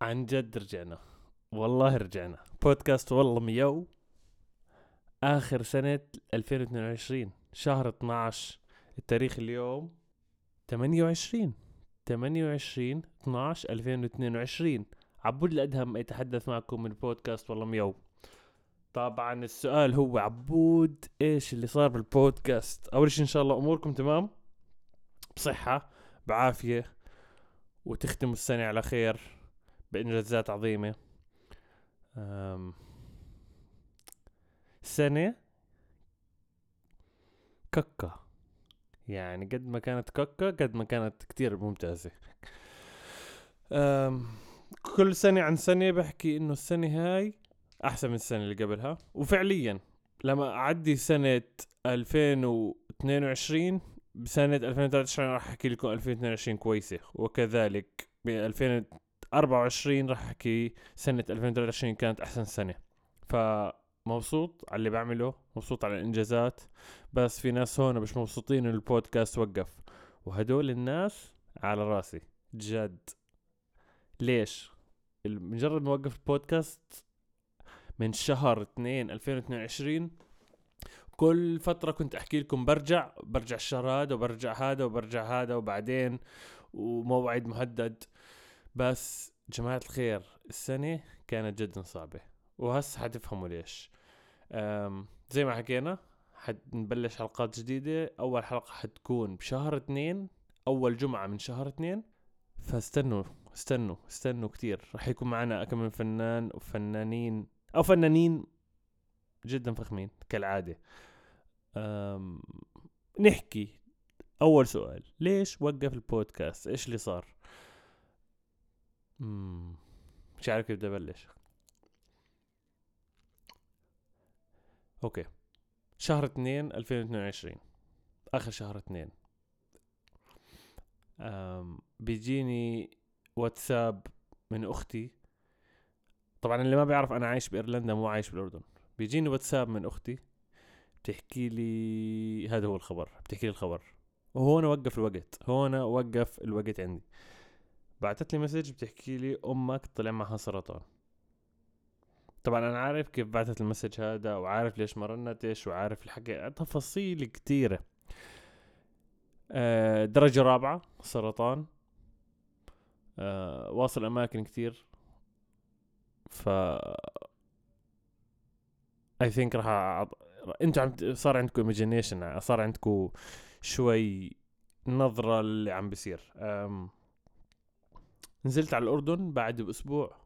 عن جد رجعنا. والله رجعنا. بودكاست والله ميو آخر سنة 2022 شهر 12 التاريخ اليوم 28 28 12 2022 عبود الأدهم يتحدث معكم من بودكاست والله ميو طبعا السؤال هو عبود إيش اللي صار بالبودكاست؟ أول شيء إن شاء الله أموركم تمام؟ بصحة بعافية وتختموا السنة على خير. بإنجازات عظيمة. سنة ككة يعني قد ما كانت ككة قد ما كانت كتير ممتازة. كل سنة عن سنة بحكي إنه السنة هاي أحسن من السنة اللي قبلها. وفعليا لما أعدي سنة 2022 بسنة 2023 راح أحكي لكم 2022 كويسة. وكذلك ب 2024 راح أحكي سنة 2023 كانت أحسن سنة. فمبسوط على اللي بعمله مبسوط على الإنجازات بس في ناس هون مش مبسوطين إن البودكاست وقف. وهدول الناس على راسي جد. ليش؟ مجرد ما وقف البودكاست من شهر 2 2022 كل فترة كنت أحكي لكم برجع برجع الشهر هذا وبرجع هذا وبرجع هذا وبعدين وموعد مهدد. بس جماعة الخير السنة كانت جدا صعبة وهسه حتفهموا ليش. زي ما حكينا حنبلش حلقات جديدة أول حلقة حتكون بشهر اثنين أول جمعة من شهر اثنين. فاستنوا استنوا استنوا كتير. رح يكون معنا كم من فنان وفنانين أو فنانين جدا فخمين كالعادة. نحكي. أول سؤال ليش وقف البودكاست؟ إيش اللي صار؟ مش عارف كيف بدي ابلش أوكي. شهر اثنين 2022 آخر شهر اثنين. أم بيجيني واتساب من أختي. طبعا اللي ما بيعرف أنا عايش بإيرلندا مو عايش بالأردن. بيجيني واتساب من أختي. بتحكي لي هذا هو الخبر. بتحكي لي الخبر. وهون وقف الوقت. هون وقف الوقت عندي. بعثت لي message بتحكي لي أمك طلع معها سرطان. طبعا أنا عارف كيف بعثت ال message هذا وعارف ليش ما رنتش وعارف الحكي تفاصيل كتيرة. آه درجة رابعة سرطان. آه واصل أماكن كتير. ف I think راح أعط... أنتوا عم صار عندكم imagination صار عندكم شوي نظرة اللي عم بيصير. نزلت على الأردن بعد بأسبوع.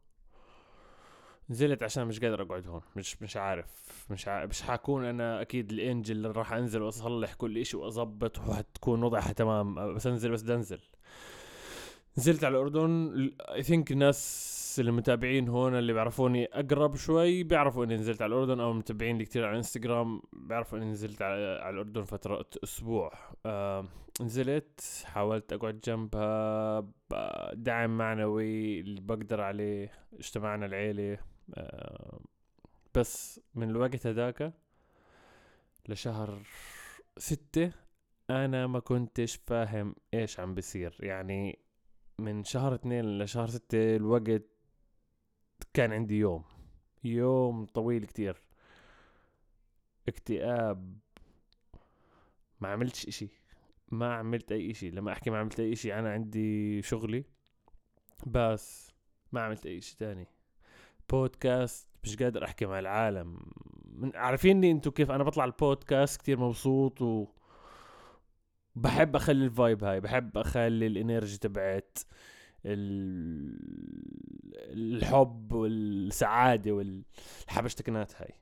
نزلت عشان مش قادر اقعد هون مش مش عارف. مش عارف. مش حكون أنا أكيد ال angel اللي راح أنزل وأصلح كل إشي وأظبط وحتكون وضعها تمام. بس أنزل بس أنزل. نزلت على الأردن. اي ثينك الناس المتابعين هون اللي بيعرفوني أقرب شوي بيعرفوا إني نزلت على الأردن أو المتابعين اللي كتير على الانستغرام بيعرفوا إني نزلت على, على الأردن فترة أسبوع. آه نزلت حاولت أقعد جنبها دعم معنوي اللي بقدر عليه اجتمعنا العيلة. آه بس من الوقت هذاك لشهر ستة أنا ما كنتش فاهم إيش عم بصير يعني من شهر اثنين لشهر ستة الوقت كان عندي يوم يوم طويل كتير. اكتئاب. ما عملتش إشي. ما عملت أي إشي. لما أحكي ما عملت أي إشي أنا عندي شغلي بس ما عملت أي إشي تاني. بودكاست مش قادر أحكي مع العالم. من عارفيني انتو كيف؟ أنا بطلع البودكاست كتير مبسوط و بحب أخلي ال vibe هاي بحب أخلي ال energy تبعت. الحب والسعادة والحبشتكنات هاي.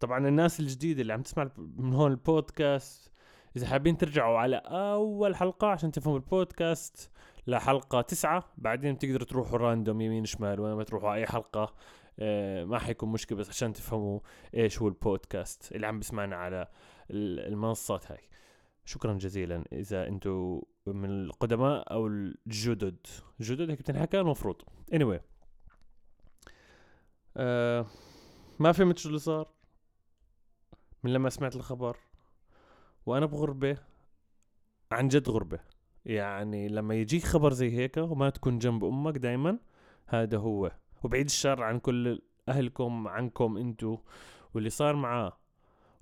طبعا الناس الجديدة اللي عم تسمع من هون البودكاست إذا حابين ترجعوا على أول حلقة عشان تفهموا البودكاست لحلقة تسعة. بعدين بتقدروا تروحوا random يمين شمال وين ما تروحوا أي حلقة. آه، ما حيكون مشكلة بس عشان تفهموا إيش هو البودكاست اللي عم بسمعنا على المنصات هاي. شكرا جزيلا. إذا أنتم من القدماء أو الجدد. جدد هيك بتنحكى المفروض. Anyway. آه ما فهمت شو اللي صار من لما سمعت الخبر. وأنا بغربة عن جد غربة. يعني لما يجيك خبر زي هيك وما تكون جنب أمك دايما هذا هو. وبعيد الشر عن كل أهلكم عنكم أنتو. واللي صار معاه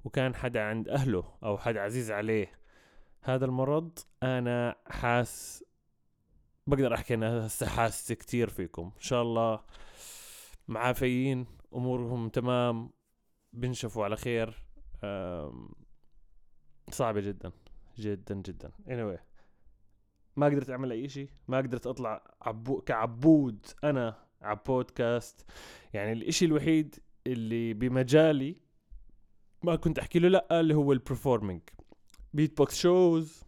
وكان حدا عند أهله أو حدا عزيز عليه. هذا المرض أنا حاس بقدر أحكي أنا هسه حاسس كتير فيكم. إن شاء الله معافيين أمورهم تمام بنشفوا على خير. صعبة جدا جدا جدا. Anyway ما قدرت أعمل أي شيء ما قدرت أطلع عبو كعبود أنا على بودكاست يعني الإشي الوحيد اللي بمجالي ما كنت أحكي له لأ اللي هو ال performing beatbox shows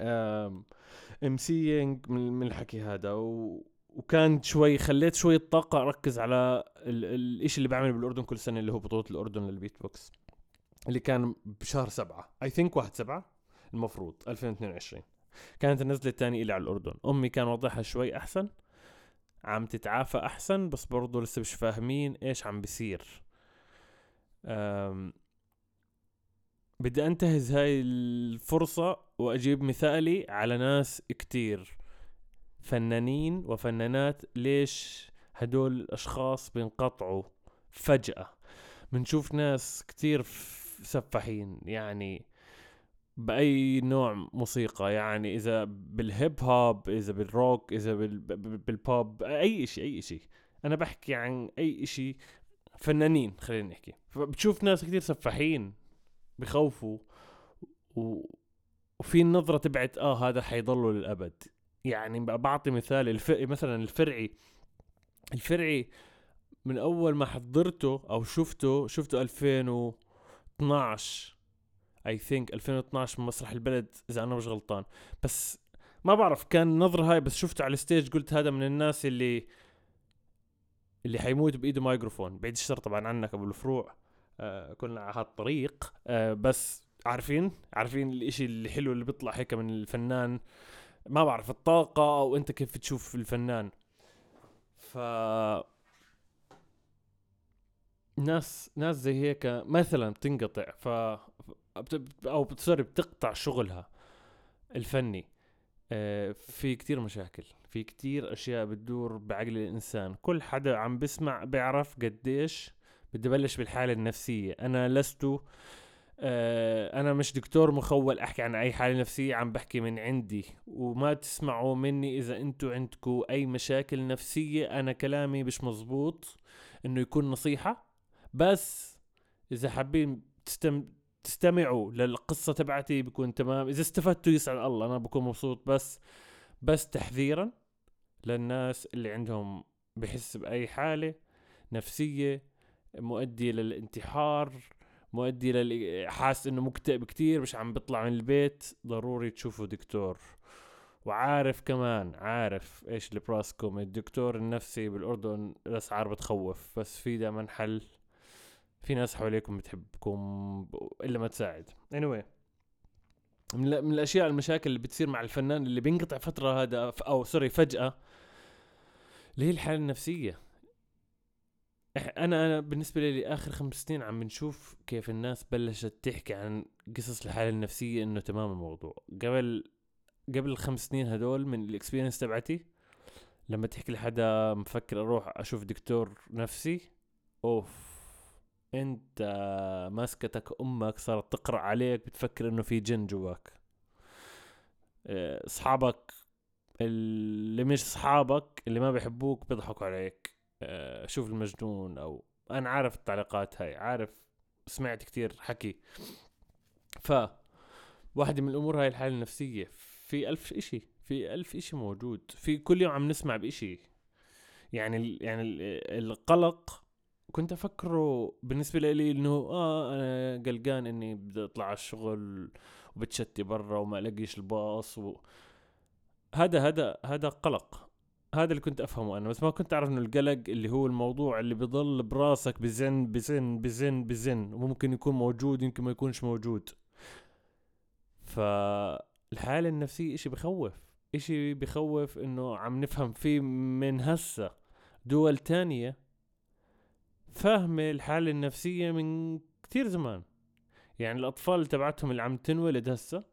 أم سينج من الحكي هذا و وكان شوي خليت شوي الطاقة أركز على ال... الإشي اللي بعمله بالأردن كل سنة اللي هو بطولة الأردن للبيت بوكس اللي كان بشهر سبعة I think واحد سبعة المفروض 2022 كانت النزلة الثانية إلي على الأردن. أمي كان وضعها شوي أحسن عم تتعافى أحسن بس برضو لسه مش فاهمين إيش عم بيصير. بدي أنتهز هاي الفرصة وأجيب مثالي على ناس كتير فنانين وفنانات ليش هدول الأشخاص بينقطعوا فجأة؟ بنشوف ناس كتير سفاحين يعني بأي نوع موسيقى يعني إذا بالهيب هوب إذا بالروك إذا بالبوب أي شيء أي شيء أنا بحكي عن أي شيء فنانين خلينا نحكي. فبتشوف ناس كتير سفاحين. بخوفوا و... وفي النظرة تبعت آه هذا حيضلوا للأبد. يعني بعطي مثال الف... مثلا الفرعي الفرعي من أول ما حضرته أو شفته شفته 2012 I think 2012 من مسرح البلد إذا أنا مش غلطان. بس ما بعرف كان النظرة هاي بس شفته على ال stage قلت هذا من الناس اللي اللي حيموت بإيده مايكروفون. بعيد الشر طبعا عنك أبو الفروع. كنا على هالطريق آه بس عارفين؟ عارفين الإشي الحلو اللي بيطلع هيك من الفنان. ما بعرف الطاقة أو أنت كيف تشوف الفنان. ف ناس ناس زي هيك مثلا بتنقطع ف أو سوري بتقطع شغلها الفني. آه في كتير مشاكل في كتير أشياء بتدور بعقل الإنسان. كل حدا عم بسمع بيعرف قديش بدي أبلش بالحالة النفسية. أنا لست آه أنا مش دكتور مخول أحكي عن أي حالة نفسية عم بحكي من عندي. وما تسمعوا مني إذا انتو عندكم أي مشاكل نفسية أنا كلامي مش مزبوط إنه يكون نصيحة. بس إذا حابين تستم تستمعوا للقصة تبعتي بكون تمام. إذا استفدتوا يسعد الله أنا بكون مبسوط. بس بس تحذيرا للناس اللي عندهم بحس بأي حالة نفسية مؤدي للانتحار مؤدي لل حاس إنه مكتئب كتير مش عم بيطلع من البيت. ضروري تشوفوا دكتور. وعارف كمان عارف إيش اللي براسكم الدكتور النفسي بالأردن الاسعار بتخوف بس في دائما حل. في ناس حواليكم بتحبكم إلا ما تساعد. Anyway. من, الأشياء المشاكل اللي بتصير مع الفنان اللي بينقطع فترة هذا أو سوري فجأة اللي هي الحالة النفسية. أنا أنا بالنسبة لي آخر خمس سنين عم بنشوف كيف الناس بلشت تحكي عن قصص الحالة النفسية إنه تمام الموضوع. قبل قبل الخمس سنين هدول من الاكسبيرينس تبعتي لما تحكي لحدا مفكر أروح أشوف دكتور نفسي أوف أنت مسكتك أمك صارت تقرأ عليك بتفكر إنه في جن جواك. أصحابك اللي مش أصحابك اللي ما بيحبوك بيضحكوا عليك. شوف المجنون أو أنا عارف التعليقات هاي عارف سمعت كتير حكي. ف واحدة من الأمور هاي الحالة النفسية في ألف إشي في ألف إشي موجود في كل يوم عم نسمع بإشي. يعني يعني القلق كنت أفكره بالنسبة لي إنه آه أنا قلقان إني بدي أطلع على الشغل وبتشتي برا وما ألاقيش الباص و... هذا هذا هذا قلق. هذا اللي كنت أفهمه أنا بس ما كنت أعرف إنه القلق اللي هو الموضوع اللي بيضل براسك بزن بزن بزن بزن وممكن يكون موجود يمكن ما يكونش موجود. فالحالة النفسية اشي بخوف اشي بخوف إنه عم نفهم فيه من هسه؟ دول تانية فاهمة الحالة النفسية من كتير زمان. يعني الأطفال تبعتهم اللي عم تنولد هسه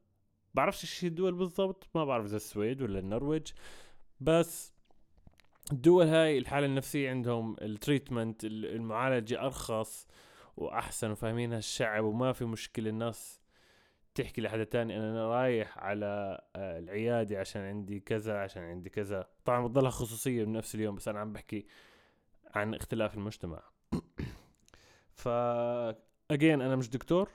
بعرفش إيش الدول بالضبط ما بعرف إذا السويد ولا النرويج بس الدول هاي الحالة النفسية عندهم التريتمنت المعالجة أرخص وأحسن وفاهمينها الشعب وما في مشكلة. الناس تحكي لحدا تاني أنا رايح على آه، العيادة عشان عندي كذا عشان عندي كذا. طبعا بتضلها خصوصية بنفس اليوم بس أنا عم بحكي عن اختلاف المجتمع. ف اجين أنا مش دكتور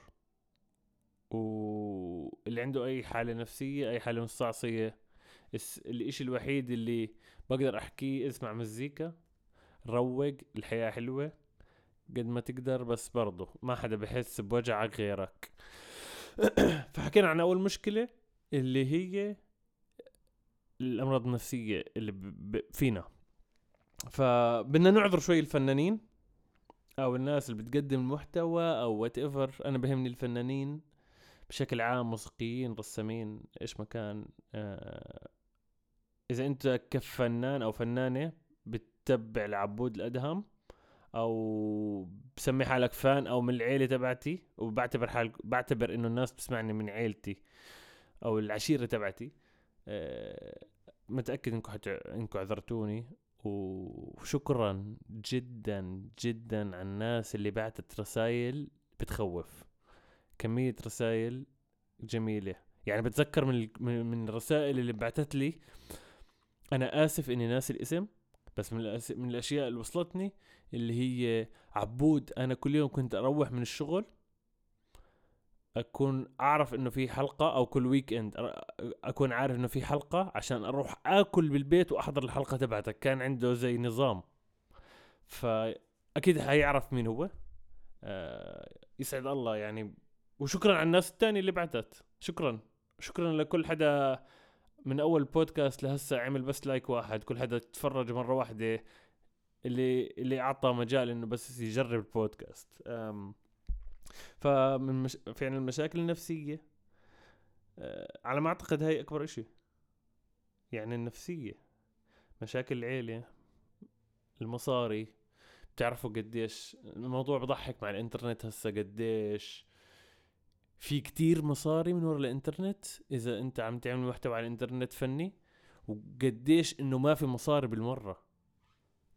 واللي عنده أي حالة نفسية أي حالة مستعصية الإشي الوحيد اللي بقدر أحكيه اسمع مزيكا روق الحياة حلوة قد ما تقدر بس برضه ما حدا بحس بوجعك غيرك. فحكينا عن أول مشكلة اللي هي الأمراض النفسية اللي فينا. فبدنا نعذر شوي الفنانين أو الناس اللي بتقدم المحتوى أو whatever أنا بهمني الفنانين بشكل عام موسيقيين رسامين إيش ما كان آه إذا أنت كفنان أو فنانة بتتبع العبود الأدهم أو بسمي حالك fan أو من العيلة تبعتي وبعتبر حال بعتبر إنه الناس بتسمعني من عيلتي أو العشيرة تبعتي أه متأكد إنكم حت... إنكم عذرتوني. وشكرا جدا جدا على الناس اللي بعتت رسائل بتخوف. كمية رسائل جميلة. يعني بتذكر من من الرسائل اللي بعتت لي أنا آسف إني ناسي الاسم بس من, من الأشياء اللي وصلتني اللي هي عبود. أنا كل يوم كنت أروح من الشغل أكون أعرف إنه في حلقة أو كل weekend أكون عارف إنه في حلقة عشان أروح آكل بالبيت وأحضر الحلقة تبعتك. كان عنده زي نظام. فأكيد حيعرف مين هو. آه يسعد الله يعني. وشكرا على الناس الثانية اللي بعتت. شكرا. شكرا لكل حدا من أول بودكاست لهسه عمل بس like واحد كل حدا تفرج مرة واحدة اللي اللي أعطى مجال إنه بس يجرب البودكاست فمن مش... فعلا المشاكل النفسية آه، على ما أعتقد هاي أكبر إشي. يعني النفسية مشاكل العيلة المصاري بتعرفوا قديش الموضوع بضحك مع الإنترنت هسا قديش في كتير مصاري من ورا الإنترنت إذا أنت عم تعمل محتوى على الإنترنت فني وقديش إنه ما في مصاري بالمرة.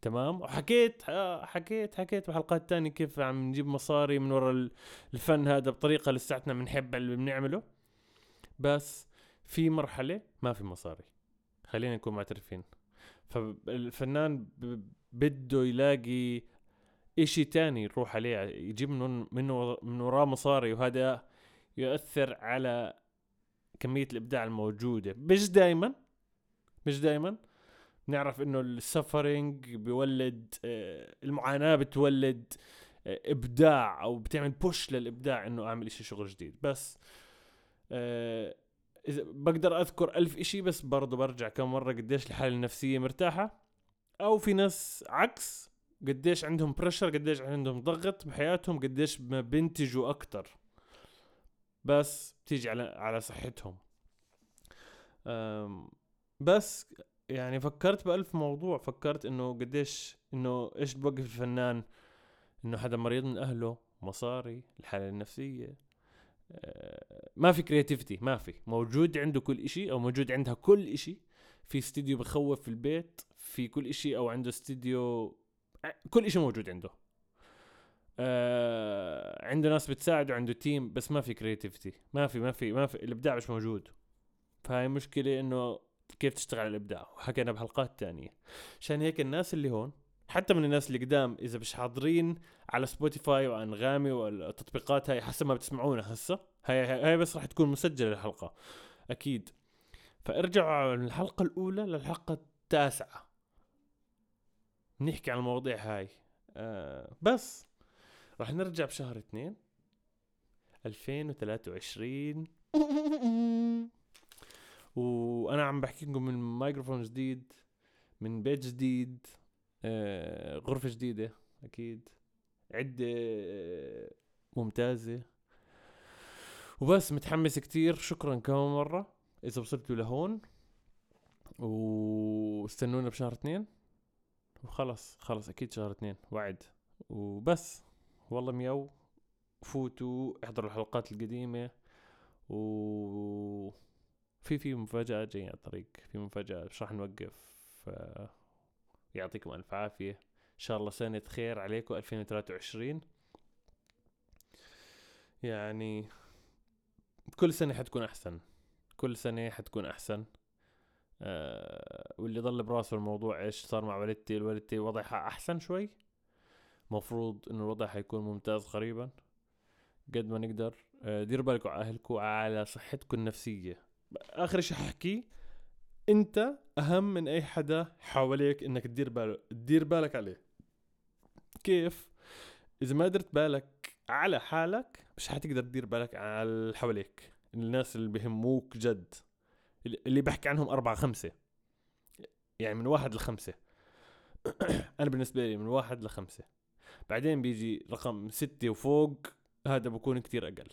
تمام؟ وحكيت حكيت حكيت بحلقات تانية كيف عم نجيب مصاري من وراء الفن هذا بطريقة لساتنا بنحب اللي بنعمله. بس في مرحلة ما في مصاري. خلينا نكون معترفين. فالفنان بده يلاقي إشي تاني يروح عليه يجيب من منه من وراه مصاري وهذا يؤثر على كمية الإبداع الموجودة. مش دايما مش دايما. نعرف إنه ال suffering بيولد آه، المعاناة بتولد آه، إبداع أو بتعمل push للإبداع إنه أعمل إشي شغل جديد. بس آه، إذا بقدر أذكر ألف إشي بس برضه برجع كم مرة قديش الحالة النفسية مرتاحة. أو في ناس عكس قديش عندهم pressure قديش عندهم ضغط بحياتهم قديش ما بينتجوا أكتر. بس بتيجي على على صحتهم. بس يعني فكرت بألف موضوع. فكرت إنه قديش إنه إيش بوقف الفنان إنه حدا مريض من أهله مصاري الحالة النفسية. آه، ما في creativity ما في. موجود عنده كل إشي أو موجود عندها كل إشي. في استديو بخوف في البيت في كل إشي أو عنده استديو كل إشي موجود عنده. آه عنده ناس بتساعده عنده team بس ما في creativity ما في ما في ما في الإبداع مش موجود. فهاي مشكلة إنه كيف تشتغل على الإبداع؟ وحكينا بحلقات تانية. عشان هيك الناس اللي هون حتى من الناس اللي قدام إذا مش حاضرين على سبوتيفاي وأنغامي والتطبيقات هاي حسب ما بتسمعونا هسه. هاي هاي بس راح تكون مسجلة الحلقة. أكيد. فارجعوا من الحلقة الأولى للحلقة التاسعة. نحكي عن المواضيع هاي. آه بس. راح نرجع بشهر اثنين. 2023 وأنا عم بحكي لكم من مايكروفون جديد من بيت جديد آه غرفة جديدة أكيد. عدة آه ممتازة. وبس متحمس كتير. شكرا كم مرة إذا وصلتوا لهون. واستنونا بشهر اثنين. وخلص خلص أكيد شهر اثنين وعد. وبس. والله مياو فوتوا احضروا الحلقات القديمة و في في مفاجآت جاية على الطريق في مفاجآت مش راح نوقف يعطيكم ألف عافية. إن شاء الله سنة خير عليكم 2023 يعني كل سنة حتكون أحسن كل سنة حتكون أحسن. أه واللي ضل براسه الموضوع إيش صار مع والدتي والدتي وضعها أحسن شوي. مفروض انه الوضع حيكون ممتاز قريبا. قد ما نقدر أه ديروا بالكم على اهلكم على صحتكم النفسية. آخر شيء ححكيه أنت أهم من أي حدا حواليك إنك تدير بالك تدير بالك عليه. كيف؟ إذا ما درت بالك على حالك مش حتقدر تدير بالك على اللي حواليك. الناس اللي بهموك جد اللي بحكي عنهم أربعة خمسة. يعني من واحد لخمسة. أنا بالنسبة لي من واحد لخمسة. بعدين بيجي رقم ستة وفوق هذا بكون كتير أقل.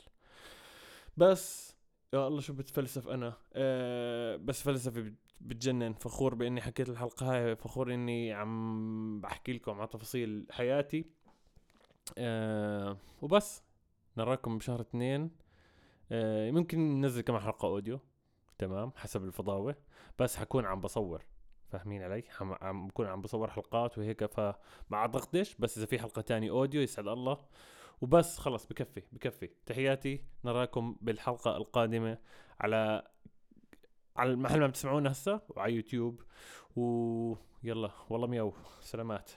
بس يا الله شو بتفلسف أنا. أه بس فلسفة بتجنن. فخور بإني حكيت الحلقة هاي. فخور إني عم بحكي لكم على تفاصيل حياتي. أه وبس. نراكم بشهر اثنين. أه ممكن ننزل كمان حلقة أوديو. تمام؟ حسب الفضاوة. بس حكون عم بصور. فاهمين علي؟ عم بكون عم بصور حلقات وهيك فما أعتقدش بس إذا في حلقة تاني أوديو يسعد الله. وبس خلص بكفي بكفي. تحياتي نراكم بالحلقة القادمة على على المحل ما بتسمعونا هسه وعلى يوتيوب. ويلا والله مياو. سلامات.